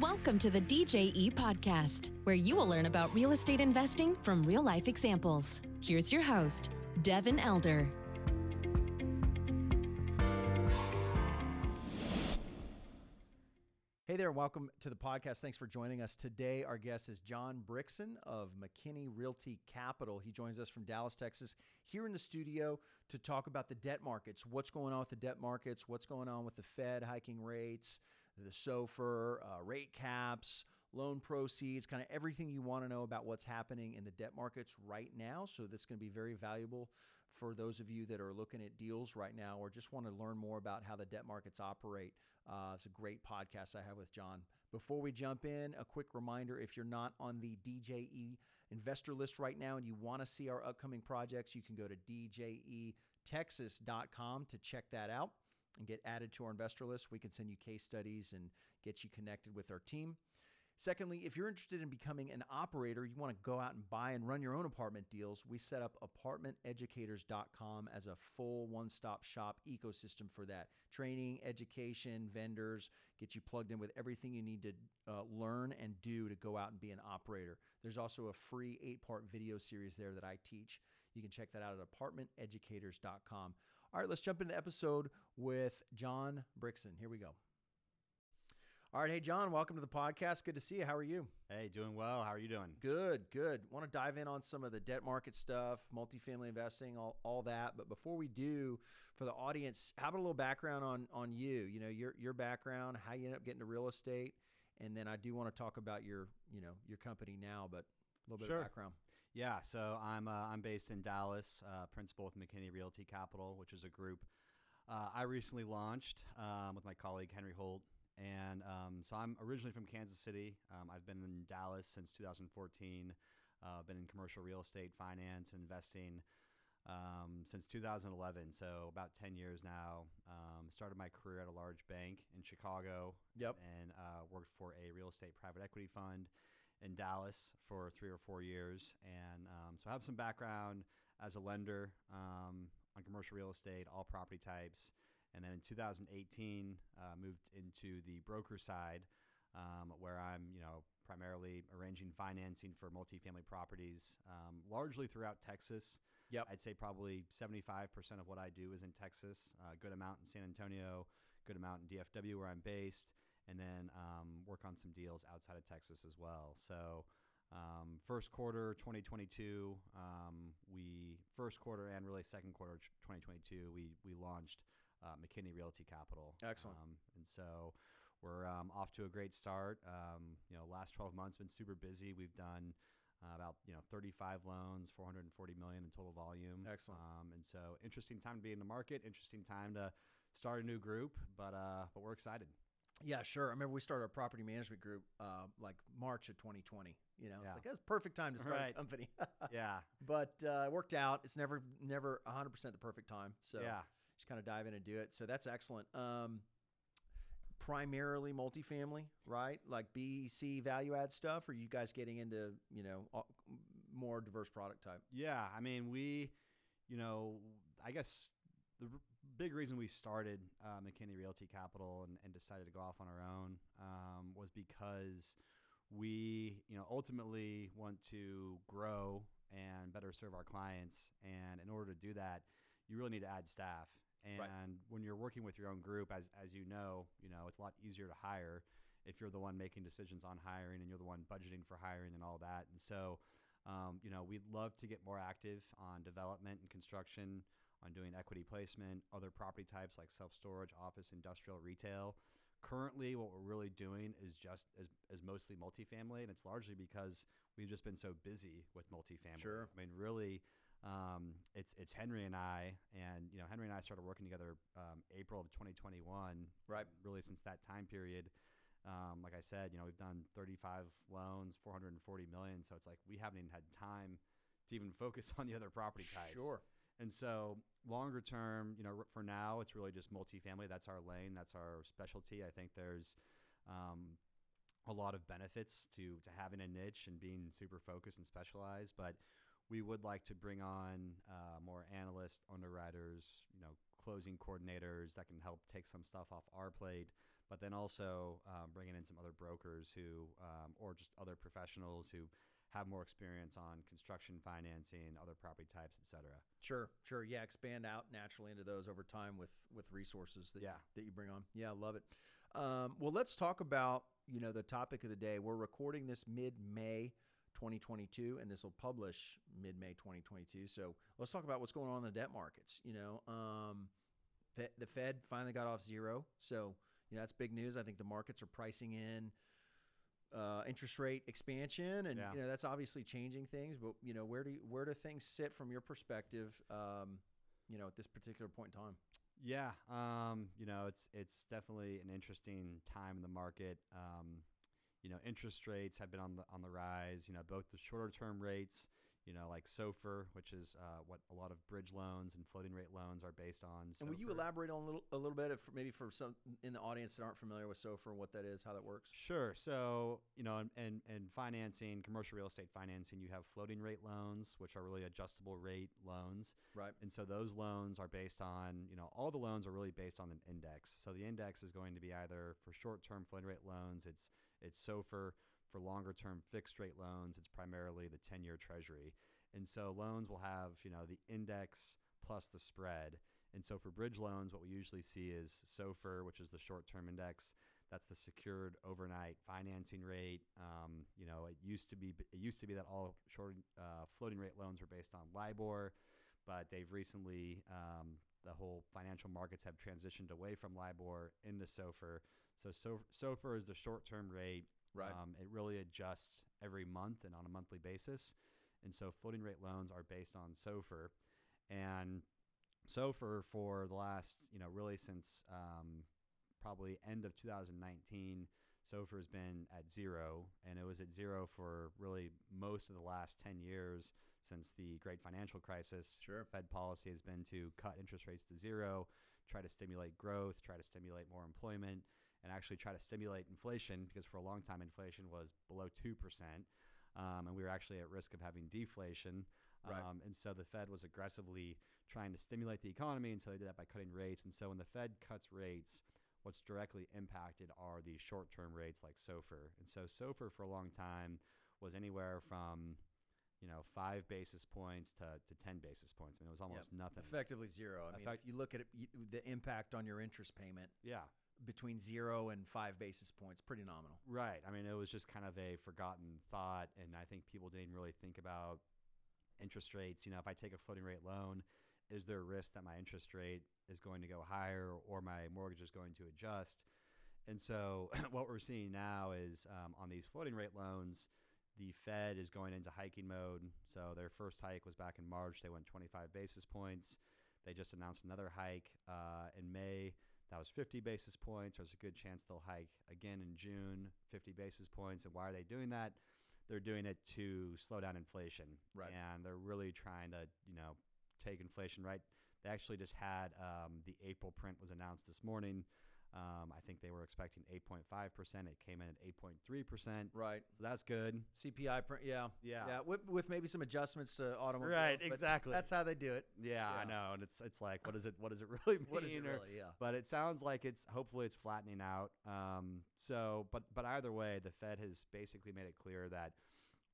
Welcome to the DJE podcast, where you will learn about real estate investing from real life examples. Here's your host, Devin Elder. Hey there, welcome to the podcast. Thanks for joining us today. Our guest is John Brickson of McKinney Realty Capital. He joins us from Dallas, Texas, here in the studio to talk about the debt markets. What's going on with the debt markets? What's going on with the Fed hiking rates? The SOFR, uh, rate caps, loan proceeds, kind of everything you want to know about what's happening in the debt markets right now. So, this is going to be very valuable for those of you that are looking at deals right now or just want to learn more about how the debt markets operate. Uh, it's a great podcast I have with John. Before we jump in, a quick reminder if you're not on the DJE investor list right now and you want to see our upcoming projects, you can go to djetexas.com to check that out and get added to our investor list. We can send you case studies and get you connected with our team. Secondly, if you're interested in becoming an operator, you want to go out and buy and run your own apartment deals, we set up apartmenteducators.com as a full one stop shop ecosystem for that. Training, education, vendors, get you plugged in with everything you need to uh, learn and do to go out and be an operator. There's also a free eight part video series there that I teach. You can check that out at apartmenteducators.com. All right, let's jump into the episode with John Brickson. Here we go. All right, hey John, welcome to the podcast. Good to see you. How are you? Hey, doing well. How are you doing? Good, good. Want to dive in on some of the debt market stuff, multifamily investing, all, all that. But before we do, for the audience, how about a little background on on you? You know, your your background, how you ended up getting to real estate, and then I do want to talk about your you know your company now, but a little bit sure. of background. Yeah, so I'm uh, I'm based in Dallas, uh, principal with McKinney Realty Capital, which is a group uh, I recently launched um, with my colleague Henry Holt, and um, so I'm originally from Kansas City. Um, I've been in Dallas since 2014. Uh, I've been in commercial real estate, finance, and investing. Um, since 2011, so about 10 years now. Um, started my career at a large bank in Chicago. Yep. And uh, worked for a real estate private equity fund in Dallas for three or four years, and um, so I have some background as a lender um, on commercial real estate, all property types. And then in 2018, uh, moved into the broker side, um, where I'm, you know, primarily arranging financing for multifamily properties, um, largely throughout Texas. Yep. I'd say probably 75% of what I do is in Texas. A uh, good amount in San Antonio, good amount in DFW where I'm based, and then um, work on some deals outside of Texas as well. So. Um, first quarter 2022, um, we first quarter and really second quarter 2022, we we launched uh, McKinney Realty Capital. Excellent. Um, and so we're um, off to a great start. Um, you know, last 12 months been super busy. We've done uh, about you know 35 loans, 440 million in total volume. Excellent. Um, and so interesting time to be in the market. Interesting time to start a new group, but uh, but we're excited. Yeah, sure. I remember we started our property management group uh, like March of 2020. You know, Yeah. it's like that's perfect time to start Right. a company. Yeah, but uh, it worked out. It's never never 100 percent the perfect time. So Yeah. just kind of dive in and do it. So that's excellent. Um, primarily multifamily, right? Like B, C value add stuff. Or you guys getting into you know more diverse product type? Yeah, I mean, we, you know, I guess the r- big reason we started uh, McKinney Realty Capital and, and decided to go off on our own um, was because we, you know, ultimately want to grow and better serve our clients. And in order to do that, you really need to add staff. Right. And when you're working with your own group, as as you know, you know, it's a lot easier to hire if you're the one making decisions on hiring and you're the one budgeting for hiring and all that. And so, um, you know, we'd love to get more active on development and construction, on doing equity placement, other property types like self storage, office, industrial, retail. Currently, what we're really doing is just is, is mostly multifamily, and it's largely because we've just been so busy with multifamily. Sure. I mean, really, um, it's it's Henry and I, and you know, Henry and I started working together um, April of 2021. Right. Really, since that time period, um, like I said, you know, we've done 35 loans, 440 million. So it's like we haven't even had time to even focus on the other property types. Sure. And so longer term, you know, for now, it's really just multifamily. That's our lane. That's our specialty. I think there's um, a lot of benefits to to having a niche and being super focused and specialized. But we would like to bring on uh, more analysts, underwriters, you know, closing coordinators that can help take some stuff off our plate, but then also um, bringing in some other brokers who, um, or just other professionals who have more experience on construction financing, other property types, et cetera. Sure, sure. Yeah, expand out naturally into those over time with with resources that Yeah. that you bring on. Yeah, I love it. Um, well, let's talk about you know the topic of the day. We're recording this mid May. 2022 and this will publish mid-May 2022 so let's talk about what's going on in the debt markets you know um, the Fed finally got off zero so you know that's big news I think the markets are pricing in uh, interest rate expansion, and Yeah. you know that's obviously changing things. But you know, where do you, where do things sit from your perspective? Um, you know, at this particular point in time. Yeah, um, you know, it's it's definitely an interesting time in the market. Um, you know, interest rates have been on the on the rise. You know, both the shorter term rates, you know, like SOFR, which is uh, what a lot of bridge loans and floating rate loans are based on. And will you elaborate on a little a little bit, if, maybe for some in the audience that aren't familiar with SOFR and what that is, how that works? Sure. So, you know, in, in, in financing, commercial real estate financing, you have floating rate loans, which are really adjustable rate loans. Right. And so those loans are based on, you know, all the loans are really based on an index. So the index is going to be either for short-term floating rate loans, it's it's SOFR. For longer-term fixed rate loans, it's primarily the 10-year Treasury. And so loans will have, you know, the index plus the spread. And so for bridge loans, what we usually see is SOFR, which is the short-term index. That's the secured overnight financing rate. Um, you know, it used to be it used to be that all short uh, floating rate loans were based on LIBOR, but they've recently um, the whole financial markets have transitioned away from LIBOR into SOFR. So SOFR, is the short-term rate. Right. Um, it really adjusts every month and on a monthly basis, and so floating rate loans are based on SOFR, and SOFR for the last you know really since um, probably end of 2019. SOFR has been at zero, and it was at zero for really most of the last 10 years since the great financial crisis. Sure. Fed policy has been to cut interest rates to zero, try to stimulate growth, try to stimulate more employment, and actually try to stimulate inflation because for a long time inflation was below 2%. Um, and we were actually at risk of having deflation. Right. Um, and so the Fed was aggressively trying to stimulate the economy, and so they did that by cutting rates. And so when the Fed cuts rates, what's directly impacted are the short-term rates like SOFR. And so SOFR for a long time was anywhere from, you know, five basis points to, to 10 basis points. I mean, it was almost nothing. Effectively zero. I mean, if you look at it, you, the impact on your interest payment Yeah. Between zero and five basis points, pretty nominal. Right. I mean, it was just kind of a forgotten thought, and I think people didn't really think about interest rates. You know, if I take a floating rate loan, is there a risk that my interest rate is going to go higher or my mortgage is going to adjust? And so, what we're seeing now is um, on these floating rate loans, the Fed is going into hiking mode. So, their first hike was back in March. They went 25 basis points. They just announced another hike uh, in May. That was 50 basis points. There's a good chance they'll hike again in June, 50 basis points. And why are they doing that? They're doing it to slow down inflation. Right. And they're really trying to, you know, take inflation right. They actually just had um, the April print was announced this morning. Um, I think they were expecting 8.5%. It came in at 8.3%. Right. So that's good. CPI print. Yeah. Yeah. Yeah. With, with maybe some adjustments to automobiles. Right, exactly. That's how they do it. Yeah, I know. And it's it's like, what is it? What does it really mean? What is it really? Yeah. but it sounds like it's hopefully it's flattening out. Um, so, but but either way, the Fed has basically made it clear that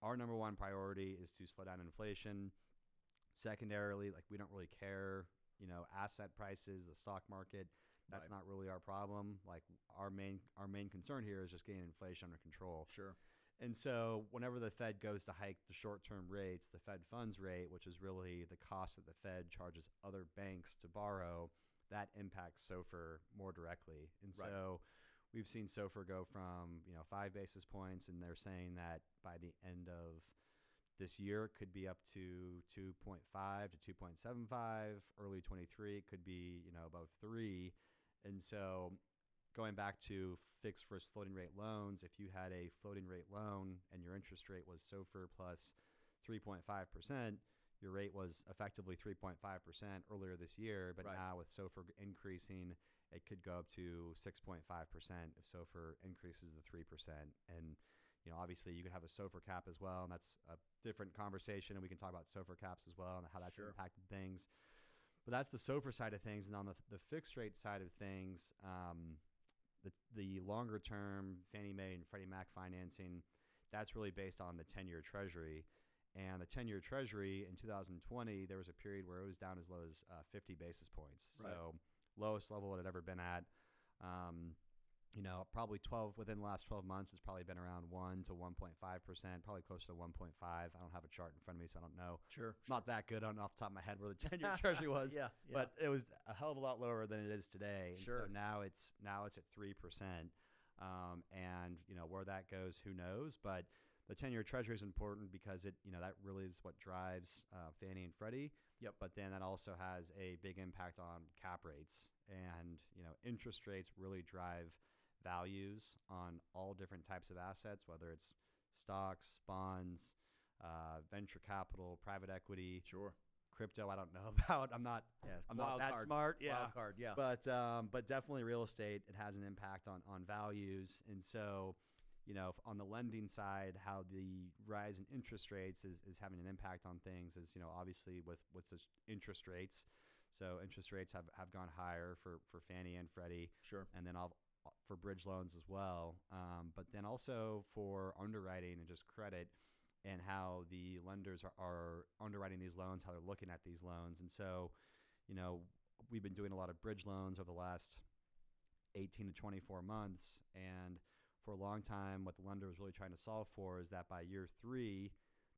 our number one priority is to slow down inflation. Secondarily, like we don't really care, you know, asset prices, the stock market. That's Right. not really our problem. Like our main our main concern here is just getting inflation under control. Sure. And so, whenever the Fed goes to hike the short term rates, the Fed funds rate, which is really the cost that the Fed charges other banks to borrow, that impacts SOFR more directly. And Right. so, we've seen SOFR go from you know five basis points, and they're saying that by the end of this year it could be up to 2.5 to 2.75 early 23 it could be you know above 3 and so going back to fixed versus floating rate loans, if you had a floating rate loan and your interest rate was SOFR plus 3.5%, your rate was effectively 3.5% earlier this year. But Right. now with SOFR increasing, it could go up to 6.5% if SOFR increases the 3%. And you know, obviously, you could have a SOFR cap as well, and that's a different conversation. And we can talk about SOFR caps as well and how that's Sure. impacted things. But that's the SOFR side of things, and on the, the fixed rate side of things, um, the the longer term Fannie Mae and Freddie Mac financing, that's really based on the 10 year Treasury. And the 10 year Treasury in 2020, there was a period where it was down as low as uh, 50 basis points. Right. So, lowest level it had ever been at. Um, you know, probably 12 within the last 12 months, it's probably been around 1 to 1.5%, probably closer to 1.5. I don't have a chart in front of me, so I don't know. Sure. Not that good on off the top of my head where the 10 year Treasury was. Yeah, yeah. But it was a hell of a lot lower than it is today. And Sure. So now it's now it's at 3%. Um, and, you know, where that goes, who knows? But the 10 year Treasury is important because it, you know, that really is what drives uh, Fannie and Freddie. Yep. But then that also has a big impact on cap rates. And, you know, interest rates really drive values on all different types of assets, whether it's stocks, bonds, uh, venture capital, private equity, Sure. crypto. I don't know about. I'm not. Yeah, I'm not that card. smart. Yeah. Wild card. Yeah. But um, but definitely real estate. It has an impact on on values, and so you know, on the lending side, how the rise in interest rates is, is having an impact on things is, you know, obviously with, with the interest rates. So interest rates have, have gone higher for, for Fannie and Freddie sure. and then for bridge loans as well. Um, but then also for underwriting and just credit and how the lenders are, are underwriting these loans, how they're looking at these loans. And so, you know, we've been doing a lot of bridge loans over the last 18 to 24 months. And for a long time, what the lender was really trying to solve for is that by year three,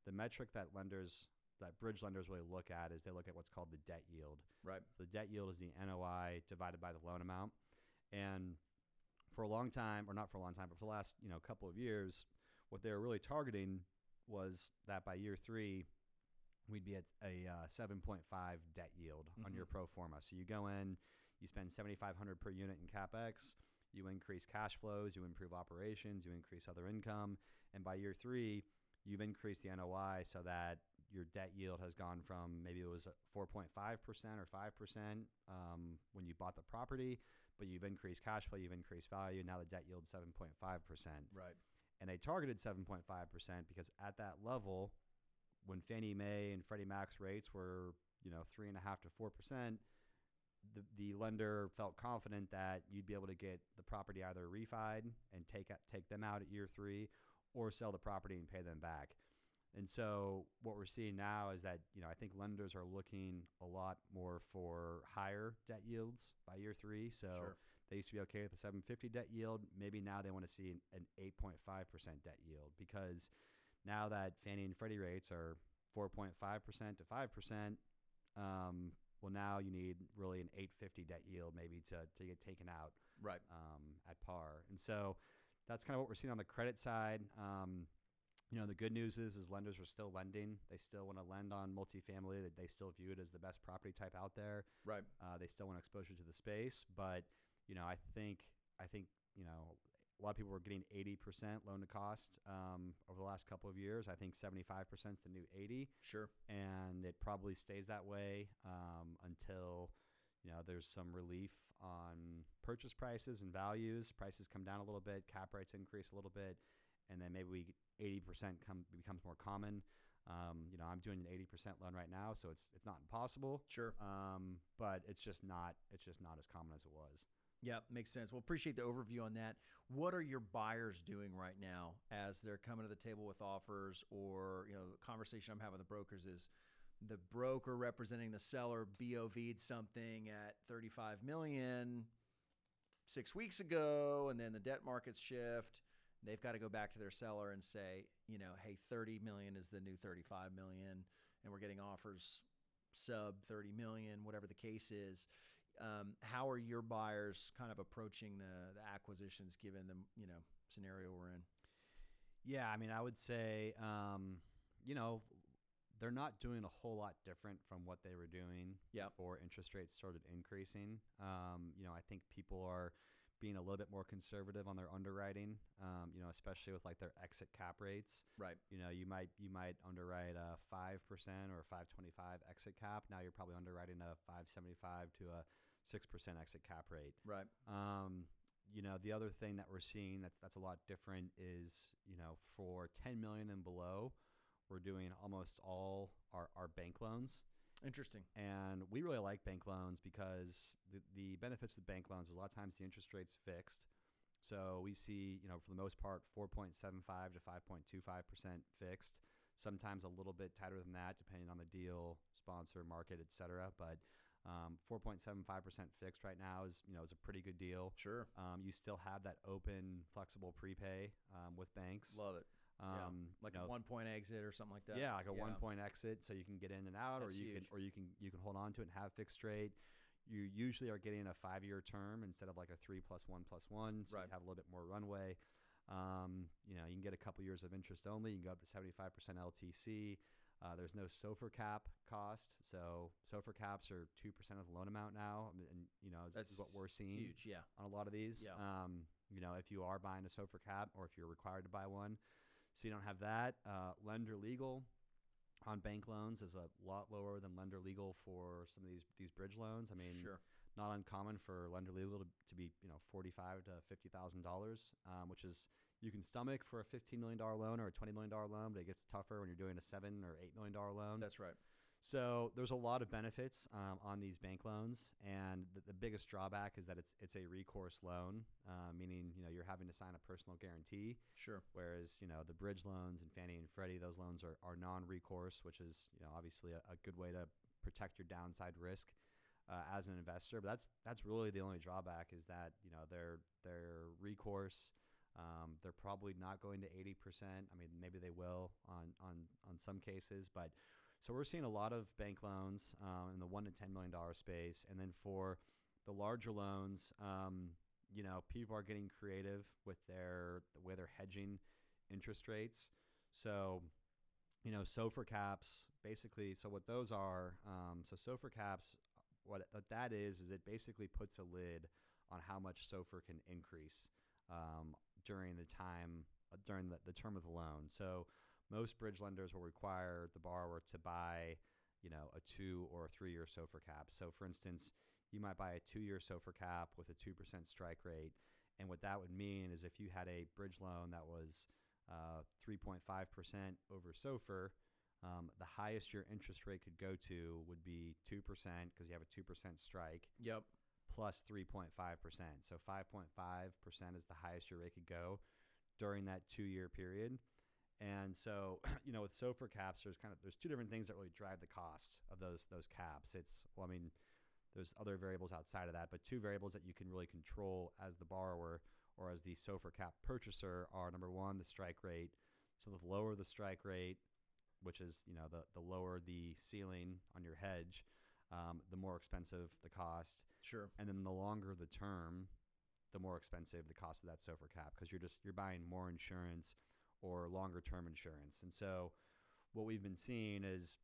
the metric that lenders, that bridge lenders really look at is they look at what's called the debt yield. Right. So the debt yield is the NOI divided by the loan amount. And for a long time, or not for a long time, but for the last you know couple of years, what they were really targeting was that by year three, we'd be at a uh, 7.5 debt yield on your pro forma. So you go in, you spend 7,500 per unit in capex, you increase cash flows, you improve operations, you increase other income, and by year three, you've increased the NOI so that your debt yield has gone from maybe it was 4.5% or 5% um, when you bought the property, but you've increased cash flow, you've increased value. Now the debt yield 7.5%. Right. And they targeted 7.5% because at that level, when Fannie Mae and Freddie Mac's rates were, you know, three and a half to 4%, the, the lender felt confident that you'd be able to get the property either refied and take, take them out at year three or sell the property and pay them back. And so what we're seeing now is that you know I think lenders are looking a lot more for higher debt yields by year three. So Sure. they used to be okay with a 750 debt yield. Maybe now they want to see an, an 8.5 percent debt yield because now that Fannie and Freddie rates are 4.5 percent to 5 percent, um, well now you need really an 850 debt yield maybe to to get taken out Right. um, at par. And so that's kind of what we're seeing on the credit side. Um, you know, the good news is, is lenders are still lending. They still want to lend on multifamily. That they still view it as the best property type out there. Right. Uh, they still want exposure to the space, but you know, I think I think you know a lot of people were getting 80% loan to cost um, over the last couple of years. I think 75% is the new 80 Sure. and it probably stays that way um, until you know there's some relief on purchase prices and values. Prices come down a little bit, cap rates increase a little bit, and then maybe we 80% come becomes more common. Um, you know, I'm doing an 80% loan right now, so it's it's not impossible, Sure. um, but it's just not it's just not as common as it was. Yeah, makes sense. Well, appreciate the overview on that. What are your buyers doing right now as they're coming to the table with offers, or you know, the conversation I'm having with the brokers is the broker representing the seller BOV'd something at 35 million six weeks ago, and then the debt markets shift. They've got to go back to their seller and say, you know, hey, 30 million is the new 35 million, and we're getting offers sub 30 million, whatever the case is. Um, how are your buyers kind of approaching the, the acquisitions given the you know scenario we're in? Yeah, I mean, I would say, um, you know, they're not doing a whole lot different from what they were doing Yep. before interest rates started increasing. Um, you know, I think people are being a little bit more conservative on their underwriting. Um, you know, especially with like their exit cap rates. Right. You know, you might you might underwrite a five percent or five twenty five exit cap. Now you're probably underwriting a five seventy five to a six percent exit cap rate. Right. Um, you know, the other thing that we're seeing that's that's a lot different is you know for 10 million and below, we're doing almost all our, our bank loans, Interesting. and we really like bank loans because the, the benefits of bank loans is a lot of times the interest rate's fixed, So we see, you know, for the most part, 4.75 to 5.25 percent fixed. Sometimes a little bit tighter than that, depending on the deal, sponsor, market, et cetera. But um, 4.75 percent fixed right now is, you know, is a pretty good deal. Sure. Um, you still have that open, flexible prepay um, with banks. Love it. Yeah. Um, Like you know, a one point exit or something like that. yeah, like a one point exit, so you can get in and out, That's or you huge. can or you can you can hold on to it and have fixed rate. You usually are getting a five year term instead of like a three plus one plus one, so Right. you have a little bit more runway. Um, you know, you can get a couple years of interest only. You can go up to seventy five percent LTC. Uh, there's no SOFR cap cost, so SOFR caps are two percent of the loan amount now, and, and you know this is what we're seeing Huge. Yeah. on a lot of these. Yeah. Um, you know, if you are buying a SOFR cap or if you're required to buy one, so you don't have that. Uh, lender legal on bank loans is a lot lower than lender legal for some of these these bridge loans. I mean, Sure. not uncommon for lender legal to, to be you know forty five to fifty thousand dollars, um, which is you can stomach for a fifteen million dollar loan or a twenty million dollar loan, but it gets tougher when you're doing a seven or eight million dollar loan. That's right. So there's a lot of benefits um, on these bank loans, and the, the biggest drawback is that it's it's a recourse loan, uh, meaning you know you're having to sign a personal guarantee. Sure. Whereas you know the bridge loans and Fannie and Freddie, those loans are, are non-recourse, which is you know obviously a, a good way to protect your downside risk uh, as an investor. But that's that's really the only drawback is that you know they're they're recourse. Um, they're probably not going to 80%. I mean, maybe they will on, on, on some cases, but so we're seeing a lot of bank loans um, in the one to ten million dollar space, and then for the larger loans, um, you know, people are getting creative with their the way they're hedging interest rates. So, you know, SOFR caps basically. So what those are, um, so SOFR caps, what, what that is, is it basically puts a lid on how much SOFR can increase um, during the time during the, the term of the loan. So most bridge lenders will require the borrower to buy, you know, a two or a three year SOFR cap. So for instance, you might buy a two year SOFR cap with a 2% strike rate. And what that would mean is if you had a bridge loan that was uh, 3.5% over SOFR, um, the highest your interest rate could go to would be 2% because you have a 2% strike Yep. plus 3.5%. So 5.5% is the highest your rate could go during that two year period. And so, you know, with SOFR caps, there's kind of there's two different things that really drive the cost of those those caps. It's well, I mean, there's other variables outside of that, but two variables that you can really control as the borrower or as the SOFR cap purchaser are number one, the strike rate. So the lower the strike rate, which is you know the the lower the ceiling on your hedge, um, the more expensive the cost Sure. and then the longer the term, the more expensive the cost of that SOFR cap because you're just you're buying more insurance or longer term insurance. And so what we've been seeing is,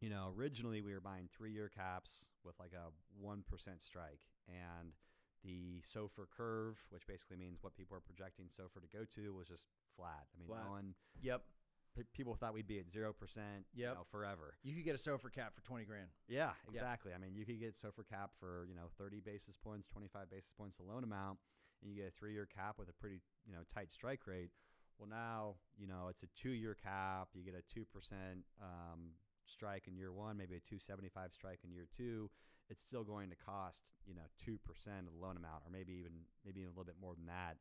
you know, originally we were buying three year caps with like a one percent strike, and the SOFR curve, which basically means what people are projecting SOFR to go to, was just flat. I mean, Flat. no one Yep. p- people thought we'd be at zero percent, you Yep. know, forever. You could get a SOFR cap for twenty grand. Yeah, exactly. I mean, you could get SOFR cap for you know 30 basis points, 25 basis points, the loan amount, and you get a three-year cap with a pretty you know tight strike rate. Well, now you know it's a two-year cap. You get a two percent um, strike in year one, maybe a 275 strike in year two. It's still going to cost you know two percent of the loan amount, or maybe even maybe even a little bit more than that.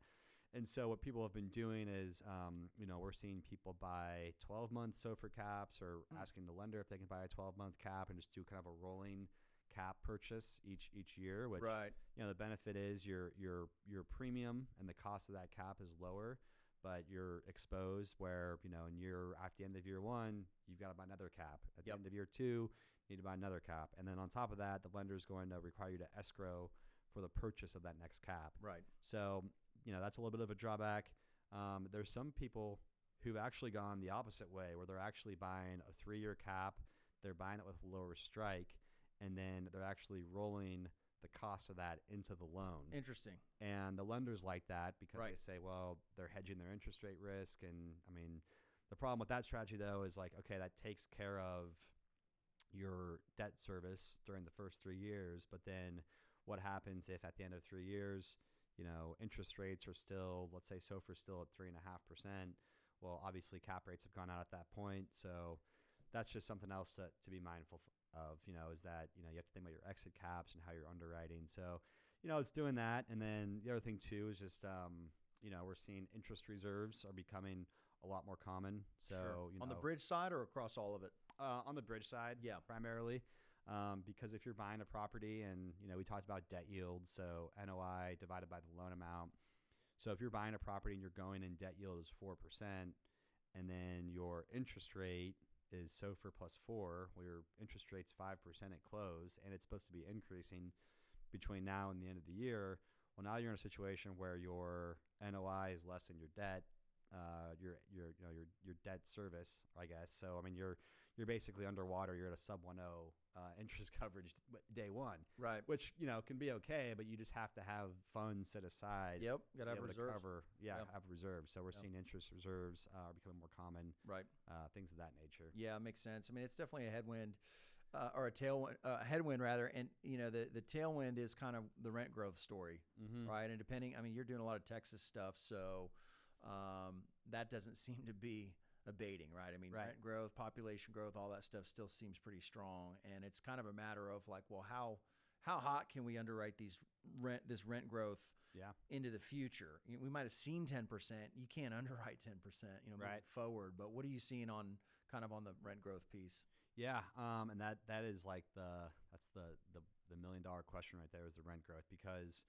And so what people have been doing is, um, you know, we're seeing people buy 12 month SOFR caps or Mm. asking the lender if they can buy a 12 month cap and just do kind of a rolling cap purchase each each year. Which right. you know the benefit is your your your premium and the cost of that cap is lower, but you're exposed where you know in year at the end of year one you've got to buy another cap. At the Yep. end of year two, you need to buy another cap, and then on top of that, the lender is going to require you to escrow for the purchase of that next cap. Right. So, you know, that's a little bit of a drawback. Um, there's some people who've actually gone the opposite way where they're actually buying a three year cap, they're buying it with lower strike, and then they're actually rolling the cost of that into the loan. Interesting. And the lenders like that because Right. they say, well, they're hedging their interest rate risk. And I mean, the problem with that strategy, though, is like, okay, that takes care of your debt service during the first three years. But then what happens if at the end of three years, you know, interest rates are still, let's say SOFR is still at three and a half percent? Well, obviously cap rates have gone out at that point. So that's just something else to, to be mindful of, you know, is that, you know, you have to think about your exit caps and how you're underwriting. So, you know, it's doing that. And then the other thing too is just, um, you know, we're seeing interest reserves are becoming a lot more common. So Sure. you on the bridge side or across all of it. uh, on the bridge side, Yeah. primarily. Um, because if you're buying a property and you know we talked about debt yield, so NOI divided by the loan amount. So if you're buying a property and you're going in debt yield is four percent, and then your interest rate is SOFR plus four, where your interest rate's five percent at close, and it's supposed to be increasing between now and the end of the year. Well, now you're in a situation where your NOI is less than your debt, uh, your your you know your your debt service, I guess. So I mean you're you're basically underwater. You're at a sub 1.0 uh, interest coverage day one, Right. which you know can be okay, but you just have to have funds set aside. Yep. Got to have reserves. cover, yeah, Yep. have reserves. So we're Yep. seeing interest reserves uh, are becoming more common, Right. uh, things of that nature. Yeah, makes sense. I mean, it's definitely a headwind uh, or a tailwind, uh, headwind rather. And you know, the the tailwind is kind of the rent growth story, Mm-hmm. right? And depending, I mean, you're doing a lot of Texas stuff, so um, that doesn't seem to be abating, right? I mean, Right. rent growth, population growth, all that stuff still seems pretty strong, and it's kind of a matter of like, well, how how hot can we underwrite these rent this rent growth Yeah. into the future? You know, we might have seen ten percent. You can't underwrite ten percent, you know, Right. forward. But what are you seeing on kind of on the rent growth piece? Yeah, um, and that that is like the that's the the the million dollar question right there is the rent growth because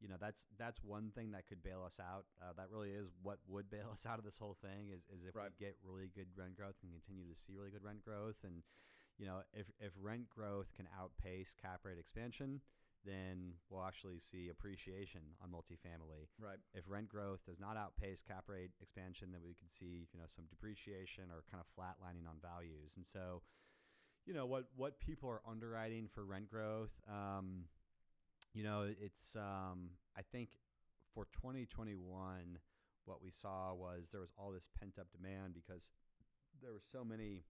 you know that's that's one thing that could bail us out. Uh, that really is what would bail us out of this whole thing is is if Right. we get really good rent growth and continue to see really good rent growth and you know if if rent growth can outpace cap rate expansion then we'll actually see appreciation on multifamily Right. if rent growth does not outpace cap rate expansion, then we could see you know some depreciation or kind of flatlining on values. And so, you know what what people are underwriting for rent growth. Um, you know, it's um, I think for 2021, what we saw was there was all this pent up demand because there were so many,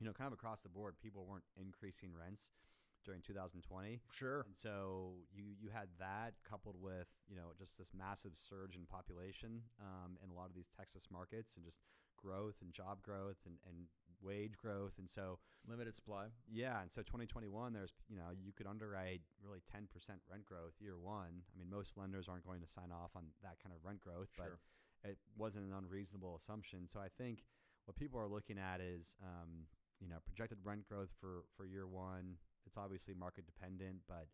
you know, kind of across the board, people weren't increasing rents during 2020. Sure. And so you you had that coupled with you know just this massive surge in population um, in a lot of these Texas markets and just growth and job growth and, and wage growth and so Limited supply. yeah and so 2021 there's you know you could underwrite really 10% rent growth year one I mean most lenders aren't going to sign off on that kind of rent growth Sure. but it wasn't an unreasonable assumption so I think what people are looking at is um, you know projected rent growth for for year one it's obviously market dependent but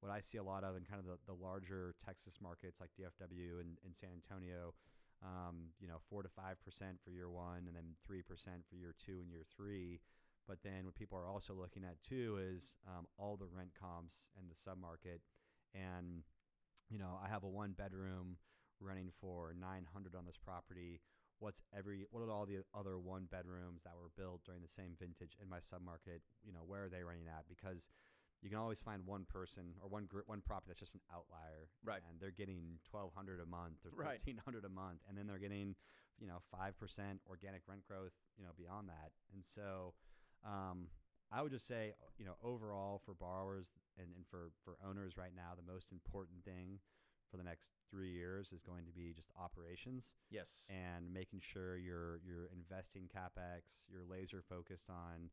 what I see a lot of in kind of the, the larger Texas markets like DFW and, and San Antonio, um, you know, four to five percent for year one, and then three percent for year two and year three. But then what people are also looking at too is um, all the rent comps in the submarket, and you know, I have a one bedroom running for nine hundred on this property. What's every what are all the other one bedrooms that were built during the same vintage in my submarket? You know, where are they running at? Because you can always find one person or one group, one property that's just an outlier, Right. And they're getting twelve hundred a month or Right. thirteen hundred a month, and then they're getting, you know, five percent organic rent growth, you know, beyond that. And so, um, I would just say, you know, overall for borrowers and, and for for owners right now, the most important thing for the next three years is going to be just operations Yes. and making sure you're you're investing capex, you're laser focused on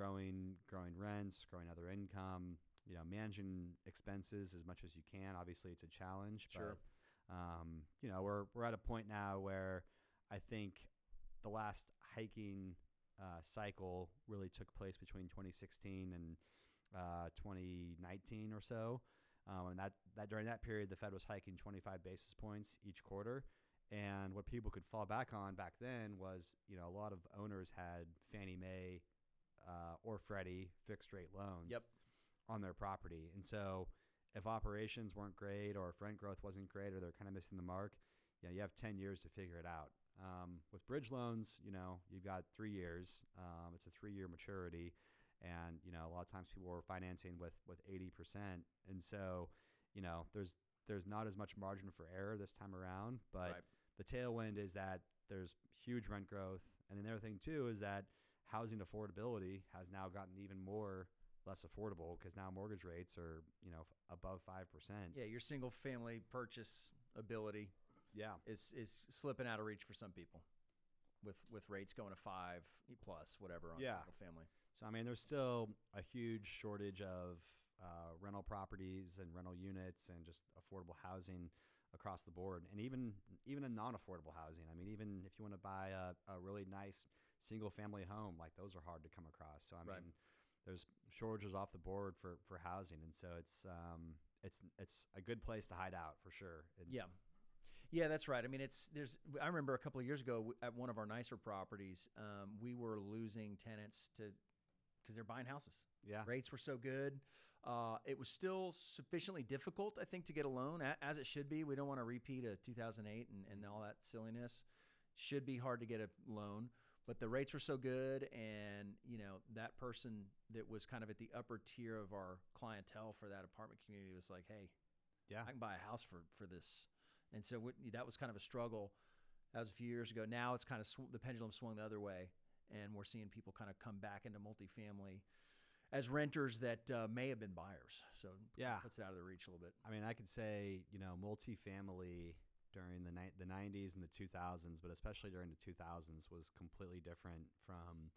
growing growing rents, growing other income, you know, managing expenses as much as you can. Obviously, it's a challenge, Sure. but um, you know, we're we're at a point now where I think the last hiking uh, cycle really took place between 2016 and uh, 2019 or so. Um, and that, that during that period, the Fed was hiking 25 basis points each quarter. And what people could fall back on back then was, you know, a lot of owners had Fannie Mae uh, or Freddie fixed rate loans Yep. on their property. And so if operations weren't great or if rent growth wasn't great or they're kind of missing the mark, you know, you have 10 years to figure it out. Um, with bridge loans, you know, you've got three years. Um, it's a three year maturity. And, you know, a lot of times people are financing with, with 80%. And so, you know, there's, there's not as much margin for error this time around, but Right. the tailwind is that there's huge rent growth. And then the other thing too is that housing affordability has now gotten even more less affordable because now mortgage rates are, you know, above 5%. Yeah, your single family purchase ability Yeah. is is slipping out of reach for some people, with with rates going to five plus whatever on Yeah. single family. So I mean, there's still a huge shortage of uh, rental properties and rental units and just affordable housing across the board, and even even a non-affordable housing. I mean, even if you want to buy a, a really nice single-family home, like those are hard to come across. So I Right. mean, there's shortages off the board for for housing, and so it's um, it's it's a good place to hide out for sure. And Yeah. Yeah, that's right. I mean, it's there's. I remember a couple of years ago at one of our nicer properties, um, we were losing tenants to because they're buying houses. yeah, Rates were so good. Uh, it was still sufficiently difficult, I think, to get a loan, as it should be. We don't want to repeat a 2008 and, and all that silliness. Should be hard to get a loan, but the rates were so good, and you know that person that was kind of at the upper tier of our clientele for that apartment community was like, "Hey, yeah, I can buy a house for for this," and so w- that was kind of a struggle. That was a few years ago. Now it's kind of sw- the pendulum swung the other way, and we're seeing people kind of come back into multifamily as renters that uh, may have been buyers. So Yeah. puts it out of the reach a little bit. I mean, I could say you know multifamily during the ni- the 90s and the 2000s, but especially during the 2000s was completely different from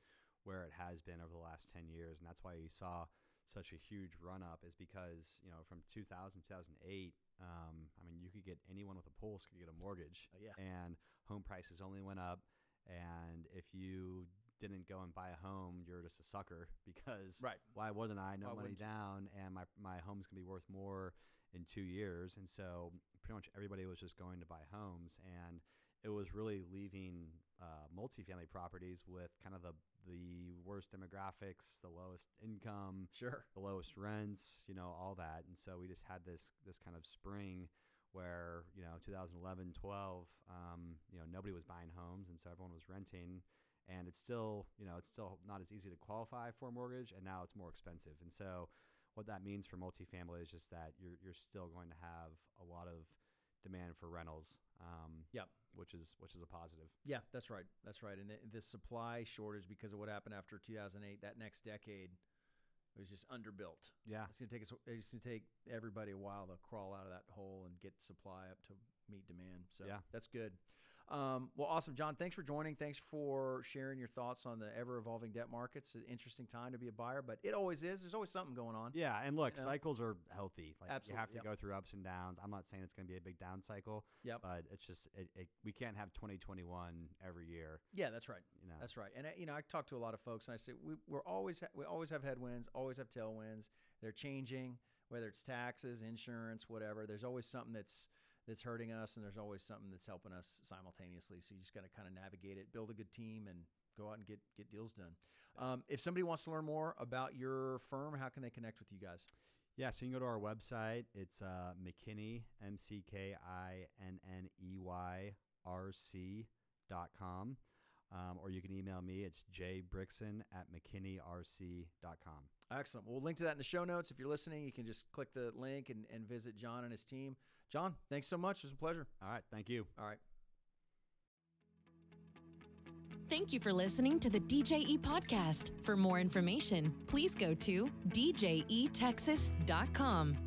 where it has been over the last 10 years, and that's why you saw such a huge run up is because you know from 2000 2008 um, i mean you could get anyone with a pulse could get a mortgage. Uh, yeah. and home prices only went up. And if you didn't go and buy a home you're just a sucker because Right. why wouldn't i? No Why money down. And my, my home's to be worth more in two years and so pretty much everybody was just going to buy homes and it was really leaving uh, multifamily properties with kind of the the worst demographics, the lowest income, Sure. the lowest rents, you know, all that. And so we just had this this kind of spring where, you know, 2011, 12, um, you know, nobody was buying homes and so everyone was renting and it's still, you know, it's still not as easy to qualify for a mortgage and now it's more expensive. And so what that means for multifamily is just that you're you're still going to have a lot of demand for rentals. Um, Yep. which is which is a positive. Yeah, that's right. That's right. And the, the supply shortage because of what happened after 2008, that next decade was just underbuilt. Yeah. It's going to take us. It's going to take everybody a while to crawl out of that hole and get supply up to meet demand. So Yeah. that's good. Um, well, awesome, John. Thanks for joining. Thanks for sharing your thoughts on the ever evolving debt markets. An interesting time to be a buyer, but it always is. There's always something going on. Yeah, and look, You know? cycles are healthy. Like you have to yep. go through ups and downs. I'm not saying it's going to be a big down cycle, Yep. but it's just it, it, we can't have 2021 every year. Yeah, that's right. You know, That's right. And uh, you know, I talk to a lot of folks, and I say we, we're always we always have headwinds, always have tailwinds. They're changing, whether it's taxes, insurance, whatever. There's always something that's that's hurting us, and there's always something that's helping us simultaneously. So you just got to kind of navigate it, build a good team, and go out and get get deals done. Um, if somebody wants to learn more about your firm, how can they connect with you guys? yeah. So you can go to our website. It's uh, McKinney M C K I N N E Y R C dot com. Um, or you can email me. It's jbrickson at mckinneyrc.com. Excellent. We'll link to that in the show notes. If you're listening, you can just click the link and, and visit John and his team. John, thanks so much. It was a pleasure. All right. Thank you. All right. Thank you for listening to the DJE podcast. For more information, please go to djetexas.com.